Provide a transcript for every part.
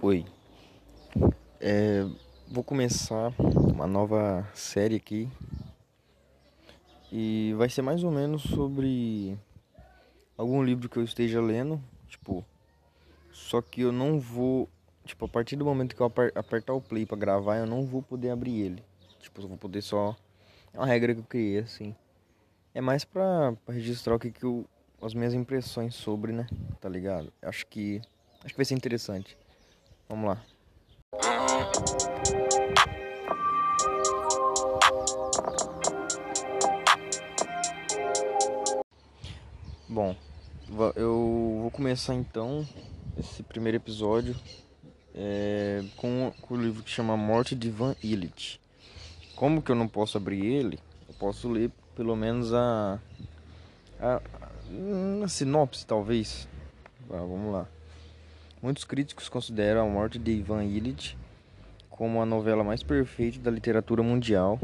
Oi, é, vou começar uma nova série aqui e vai ser mais ou menos sobre algum livro que eu esteja lendo, tipo, só que eu não vou, tipo, a partir do momento que eu apertar o play para gravar, eu não vou poder abrir ele, tipo, eu vou poder só, é uma regra que eu criei assim, é mais pra, pra registrar o que que eu, as minhas impressões sobre, né, tá ligado? Acho que, acho que vai ser interessante. Vamos lá. Bom, eu vou começar então esse primeiro episódio é, com, com, o livro que chama Morte de Van Illich. Como que eu não posso abrir ele? Eu posso ler pelo menos a, a, a sinopse, talvez. Ah, vamos lá. Muitos críticos consideram A Morte de Ivan Illich como a novela mais perfeita da literatura mundial.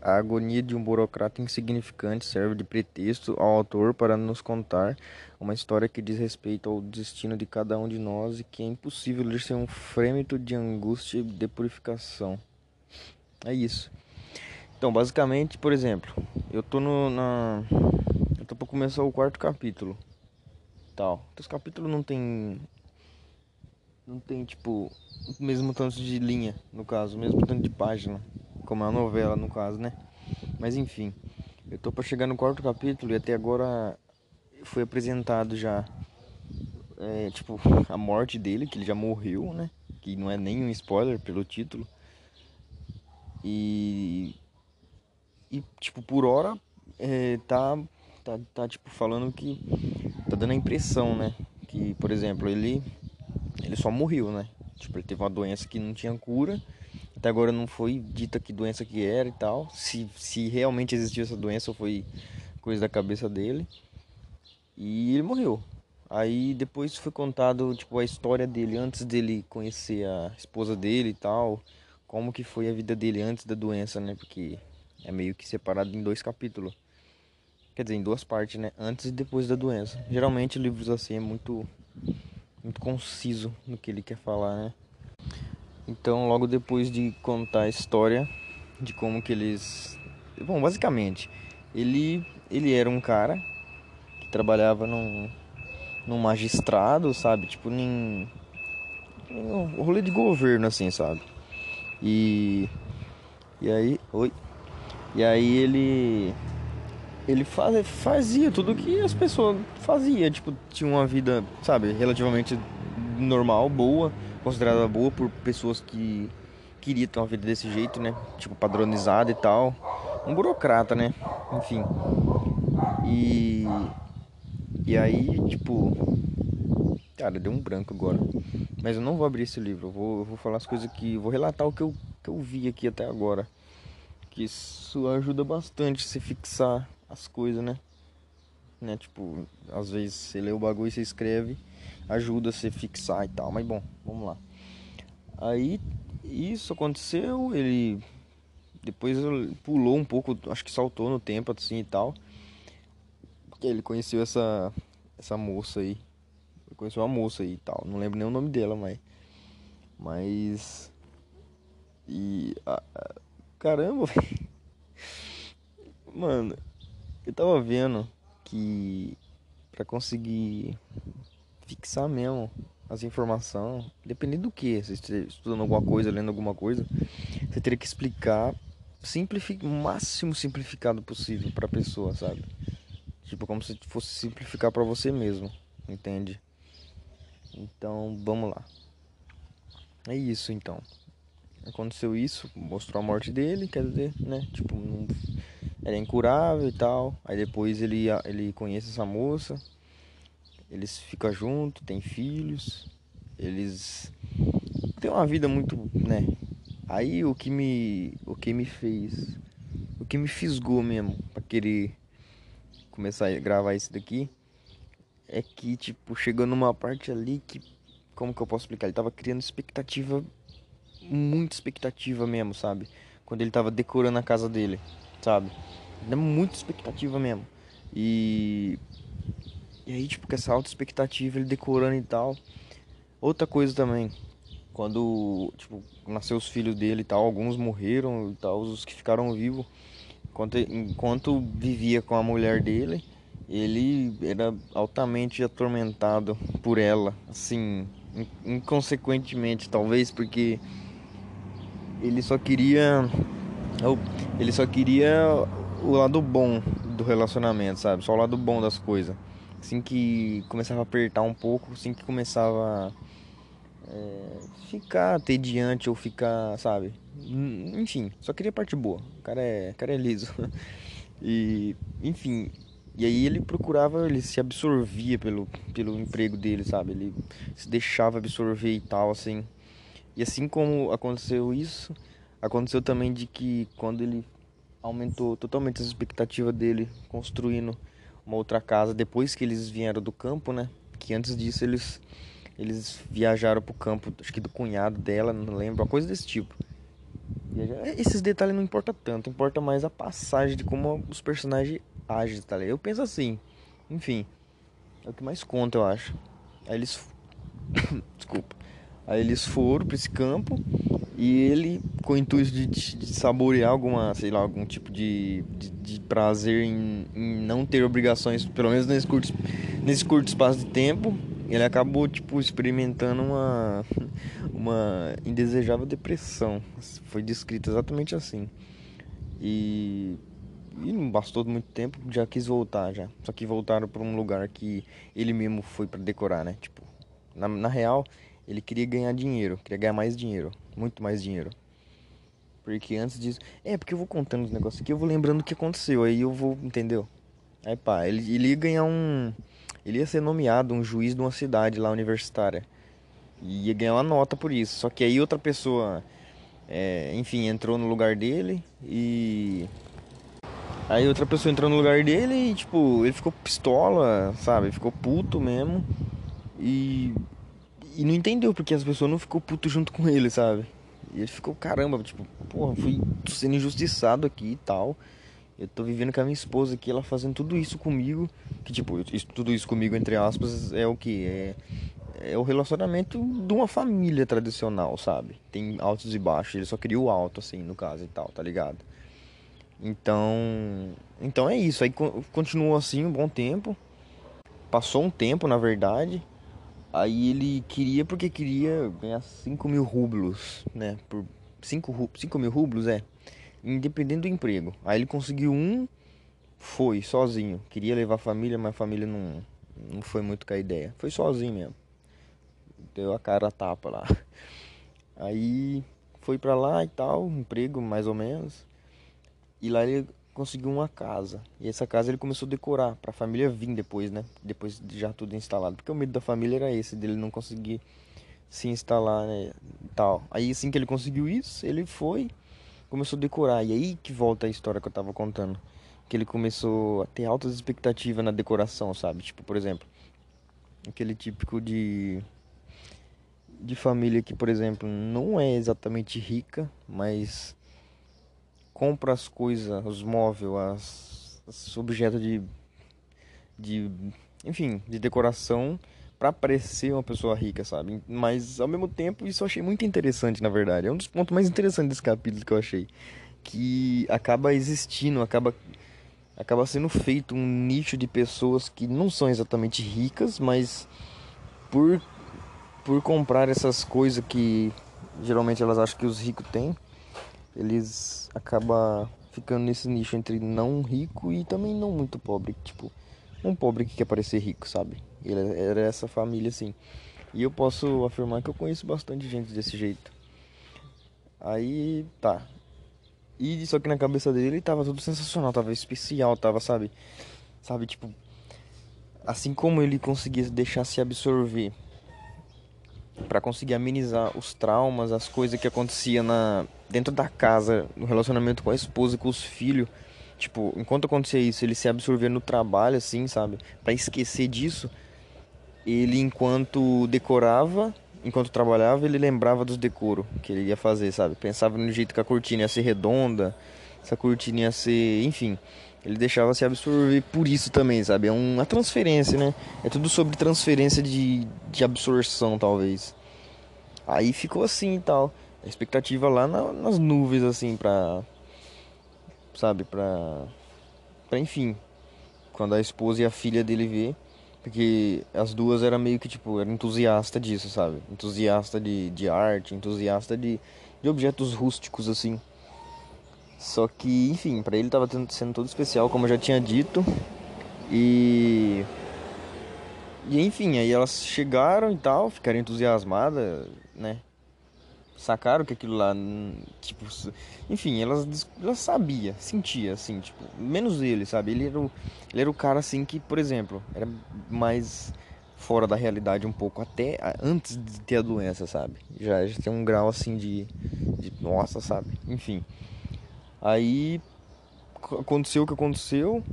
A agonia de um burocrata insignificante serve de pretexto ao autor para nos contar uma história que diz respeito ao destino de cada um de nós e que é impossível ler sem um frêmito de angústia e de purificação. É isso. Então, basicamente, por exemplo, eu tô no, na. Eu tô pra começar o quarto capítulo. Tal. Os capítulos não tem não tem tipo o mesmo tanto de linha, no caso, o mesmo tanto de página, como a novela no caso, né? Mas enfim, eu tô para chegar no quarto capítulo e até agora foi apresentado já é, tipo a morte dele, que ele já morreu, né? Que não é nenhum spoiler pelo título. E e tipo por hora é, tá, tá tá tipo falando que tá dando a impressão, né? Que por exemplo, ele ele só morreu, né? Tipo, ele teve uma doença que não tinha cura. Até agora não foi dita que doença que era e tal. Se, se realmente existiu essa doença ou foi coisa da cabeça dele. E ele morreu. Aí depois foi contado, tipo, a história dele antes dele conhecer a esposa dele e tal. Como que foi a vida dele antes da doença, né? Porque é meio que separado em dois capítulos. Quer dizer, em duas partes, né? Antes e depois da doença. Geralmente livros assim é muito muito conciso no que ele quer falar, né? Então, logo depois de contar a história de como que eles, bom, basicamente, ele ele era um cara que trabalhava num num magistrado, sabe? Tipo, em um rolê de governo assim, sabe? E e aí, oi. E aí ele ele faz, fazia tudo que as pessoas faziam, tipo, tinha uma vida, sabe, relativamente normal, boa, considerada boa por pessoas que queriam ter uma vida desse jeito, né? Tipo, padronizada e tal. Um burocrata, né? Enfim. E e aí, tipo, cara, deu um branco agora. Mas eu não vou abrir esse livro, eu vou, eu vou falar as coisas que vou relatar o que eu que eu vi aqui até agora. Que isso ajuda bastante se fixar as coisas, né? né? Tipo, às vezes você lê o bagulho e você escreve, ajuda você fixar e tal. Mas bom, vamos lá. Aí isso aconteceu, ele depois pulou um pouco, acho que saltou no tempo assim e tal. Ele conheceu essa essa moça aí. Ele conheceu uma moça aí e tal. Não lembro nem o nome dela, mas mas e a, a, caramba, Mano, eu tava vendo que para conseguir fixar mesmo as informações, dependendo do que, se você estudando alguma coisa, lendo alguma coisa, você teria que explicar simplific, o máximo simplificado possível para a pessoa, sabe? Tipo como se fosse simplificar para você mesmo, entende? Então, vamos lá. É isso então. Aconteceu isso, mostrou a morte dele, quer dizer, né? Tipo, não era incurável e tal. Aí depois ele, ele conhece essa moça, eles ficam juntos, tem filhos, eles têm uma vida muito, né? Aí o que me, o que me fez, o que me fisgou mesmo para querer começar a gravar isso daqui é que tipo chegou numa parte ali que como que eu posso explicar? Ele tava criando expectativa, muita expectativa mesmo, sabe? Quando ele tava decorando a casa dele sabe? É muita expectativa mesmo. E. E aí, tipo, com essa alta expectativa, ele decorando e tal. Outra coisa também. quando, tipo, nasceu os filhos dele e tal, alguns morreram e tal, os que ficaram vivos, enquanto, enquanto vivia com a mulher dele, ele era altamente atormentado por ela, assim, inconsequentemente, talvez porque ele só queria ele só queria o lado bom do relacionamento, sabe? Só o lado bom das coisas. Assim que começava a apertar um pouco, assim que começava é, ficar tediante ou ficar, sabe? Enfim, só queria parte boa. O cara é, o cara é liso. E, enfim, e aí ele procurava, ele se absorvia pelo, pelo emprego dele, sabe? Ele se deixava absorver e tal, assim. E assim como aconteceu isso, aconteceu também de que quando ele aumentou totalmente as expectativas dele construindo uma outra casa depois que eles vieram do campo, né? Que antes disso eles eles viajaram pro campo, acho que do cunhado dela, não lembro, uma coisa desse tipo. E esses detalhes não importa tanto, importa mais a passagem de como os personagens agem, tá ligado? Eu penso assim, enfim, é o que mais conta, eu acho. Aí eles desculpa. Aí eles foram para esse campo e ele, com o intuito de, de, saborear alguma, sei lá, algum tipo de, de, de prazer em, em, não ter obrigações, pelo menos nesse curto, nesse curto espaço de tempo, ele acabou, tipo, experimentando uma, uma indesejável depressão. Foi descrito exatamente assim. E, e não bastou muito tempo, já quis voltar já. Só que voltaram para um lugar que ele mesmo foi para decorar, né? Tipo, na, na real, ele queria ganhar dinheiro, queria ganhar mais dinheiro, muito mais dinheiro. Porque antes disso. É, porque eu vou contando os negócios aqui, eu vou lembrando o que aconteceu, aí eu vou, entendeu? Aí pá, ele, ele ia ganhar um. Ele ia ser nomeado um juiz de uma cidade lá universitária. E ia ganhar uma nota por isso. Só que aí outra pessoa, é, enfim, entrou no lugar dele e. Aí outra pessoa entrou no lugar dele e, tipo, ele ficou pistola, sabe? Ficou puto mesmo. E e não entendeu porque as pessoas não ficou puto junto com ele, sabe? E ele ficou, caramba, tipo, porra, fui sendo injustiçado aqui e tal. Eu tô vivendo com a minha esposa aqui, ela fazendo tudo isso comigo. Que tipo, isso, tudo isso comigo, entre aspas, é o que? É, é o relacionamento de uma família tradicional, sabe? Tem altos e baixos, ele só queria o alto, assim, no caso e tal, tá ligado? Então. Então é isso. Aí continuou assim um bom tempo. Passou um tempo, na verdade. Aí ele queria, porque queria ganhar 5 mil rublos, né? Por 5, 5 mil rublos, é. Independente do emprego. Aí ele conseguiu um, foi, sozinho. Queria levar a família, mas a família não, não foi muito com a ideia. Foi sozinho mesmo. Deu a cara a tapa lá. Aí foi pra lá e tal, emprego mais ou menos. E lá ele conseguiu uma casa. E essa casa ele começou a decorar para a família vir depois, né? Depois de já tudo instalado. Porque o medo da família era esse, dele não conseguir se instalar, né? Tal. Aí assim que ele conseguiu isso, ele foi, começou a decorar. E aí que volta a história que eu tava contando. Que ele começou a ter altas expectativas na decoração, sabe? Tipo, por exemplo, aquele típico de de família que, por exemplo, não é exatamente rica, mas compra as coisas, os móveis, as, os objetos de, de, enfim, de decoração para parecer uma pessoa rica, sabe? Mas ao mesmo tempo isso eu achei muito interessante, na verdade. É um dos pontos mais interessantes desse capítulo que eu achei, que acaba existindo, acaba acaba sendo feito um nicho de pessoas que não são exatamente ricas, mas por por comprar essas coisas que geralmente elas acham que os ricos têm, eles acabam ficando nesse nicho entre não rico e também não muito pobre, tipo, um pobre que quer parecer rico, sabe? Ele era essa família assim. E eu posso afirmar que eu conheço bastante gente desse jeito. Aí, tá. E só que na cabeça dele tava tudo sensacional, tava especial, tava, sabe? Sabe, tipo, assim como ele conseguia deixar se absorver para conseguir amenizar os traumas, as coisas que acontecia na dentro da casa, no relacionamento com a esposa, com os filhos. Tipo, enquanto acontecia isso, ele se absorvia no trabalho assim, sabe? Para esquecer disso, ele enquanto decorava, enquanto trabalhava, ele lembrava dos decoros que ele ia fazer, sabe? Pensava no jeito que a cortina ia ser redonda, se a cortina ia ser, enfim, ele deixava se absorver por isso também, sabe? É uma transferência, né? É tudo sobre transferência de, de absorção, talvez. Aí ficou assim e tal. A expectativa lá na, nas nuvens, assim, pra. Sabe, pra. Pra enfim. Quando a esposa e a filha dele vê. Porque as duas eram meio que, tipo, eram entusiasta disso, sabe? Entusiasta de, de arte, entusiasta de, de objetos rústicos, assim. Só que, enfim, para ele tava sendo todo especial, como eu já tinha dito. E. E enfim, aí elas chegaram e tal, ficaram entusiasmadas, né? Sacaram que aquilo lá, tipo, enfim, elas, elas sabia, sentia, assim, tipo, menos ele, sabe? Ele era, o, ele era o cara, assim, que, por exemplo, era mais fora da realidade um pouco, até antes de ter a doença, sabe? Já, já tem um grau, assim, de, de nossa, sabe? Enfim. Aí aconteceu o que aconteceu.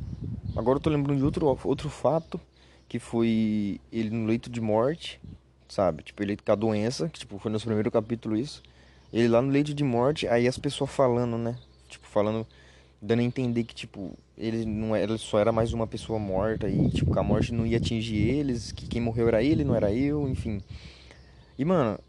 Agora eu tô lembrando de outro, outro fato, que foi ele no leito de morte, sabe? Tipo, ele com a doença, que tipo, foi no primeiro capítulo isso. Ele lá no leito de morte, aí as pessoas falando, né? Tipo, falando, dando a entender que, tipo, ele não era, ele só era mais uma pessoa morta e, tipo, que a morte não ia atingir eles, que quem morreu era ele, não era eu, enfim. E, mano,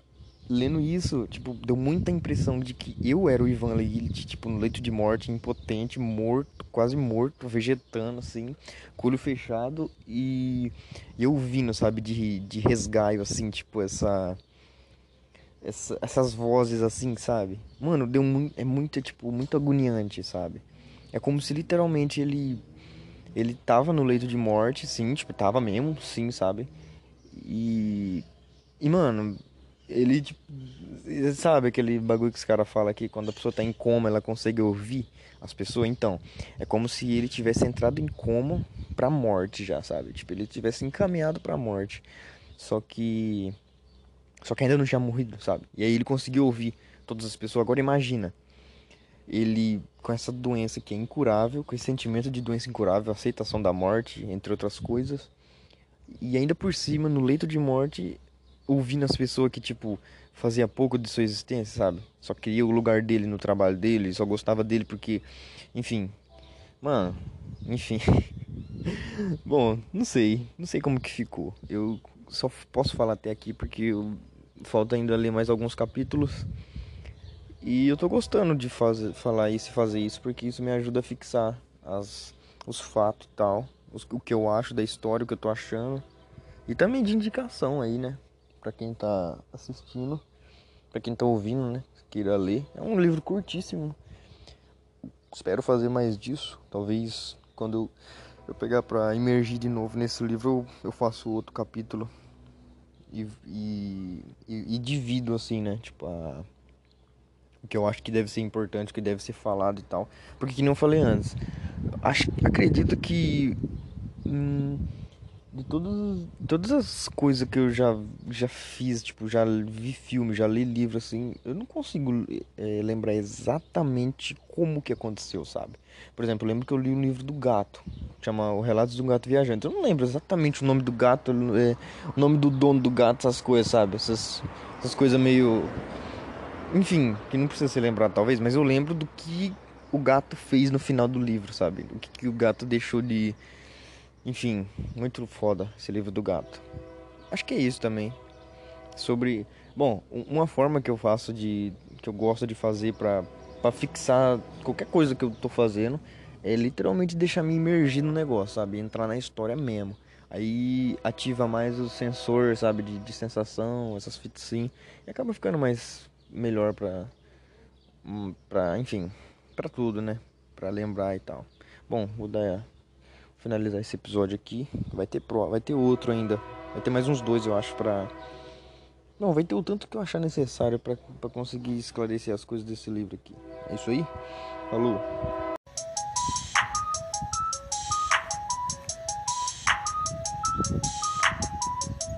lendo isso, tipo, deu muita impressão de que eu era o Ivan Lilith, tipo, no leito de morte, impotente, morto, quase morto, vegetando, assim, com olho fechado e eu vindo, sabe, de, de resgaio, assim, tipo, essa, essa. essas vozes, assim, sabe? Mano, deu muito. É muito, tipo, muito agoniante, sabe? É como se literalmente ele. Ele tava no leito de morte, sim, tipo, tava mesmo, sim, sabe? E. E, mano, ele, tipo, sabe aquele bagulho que os caras falam aqui, quando a pessoa tá em coma, ela consegue ouvir as pessoas? Então, é como se ele tivesse entrado em coma pra morte já, sabe? Tipo, ele tivesse encaminhado pra morte. Só que. Só que ainda não tinha morrido, sabe? E aí ele conseguiu ouvir todas as pessoas. Agora imagina. Ele, com essa doença que é incurável, com esse sentimento de doença incurável, aceitação da morte, entre outras coisas. E ainda por cima, no leito de morte, ouvindo as pessoas que, tipo, fazia pouco de sua existência, sabe? Só queria o lugar dele no trabalho dele, só gostava dele porque, enfim. Mano, enfim. Bom, não sei, não sei como que ficou. Eu só posso falar até aqui porque eu, falta ainda ler mais alguns capítulos. E eu tô gostando de fazer, falar isso e fazer isso porque isso me ajuda a fixar as, os fatos e tal, os, o que eu acho da história, o que eu tô achando. E também de indicação aí, né? Para quem tá assistindo, para quem tá ouvindo, né? Queira ler. É um livro curtíssimo. Espero fazer mais disso. Talvez quando eu, eu pegar para imergir de novo nesse livro, eu, eu faço outro capítulo e, e, e, e divido assim, né? Tipo, a, o que eu acho que deve ser importante, o que deve ser falado e tal. Porque que não falei antes. Acho, acredito que. Hum, de todas, todas as coisas que eu já, já fiz, tipo, já vi filme, já li livro, assim, eu não consigo é, lembrar exatamente como que aconteceu, sabe? Por exemplo, eu lembro que eu li um livro do gato, chama O Relatos do Gato Viajante. Eu não lembro exatamente o nome do gato, é, o nome do dono do gato, essas coisas, sabe? Essas, essas coisas meio. Enfim, que não precisa ser lembrado talvez, mas eu lembro do que o gato fez no final do livro, sabe? O que, que o gato deixou de enfim, muito foda esse livro do gato. Acho que é isso também. Sobre, bom, uma forma que eu faço de que eu gosto de fazer para para fixar qualquer coisa que eu tô fazendo é literalmente deixar me imergir no negócio, sabe? Entrar na história mesmo. Aí ativa mais o sensor, sabe, de, de sensação, essas fitas assim, e acaba ficando mais melhor pra, hum, pra enfim, pra tudo, né? Pra lembrar e tal. Bom, vou dar finalizar esse episódio aqui. Vai ter pro, vai ter outro ainda. Vai ter mais uns dois, eu acho, pra. Não, vai ter o tanto que eu achar necessário para conseguir esclarecer as coisas desse livro aqui. É isso aí? Falou!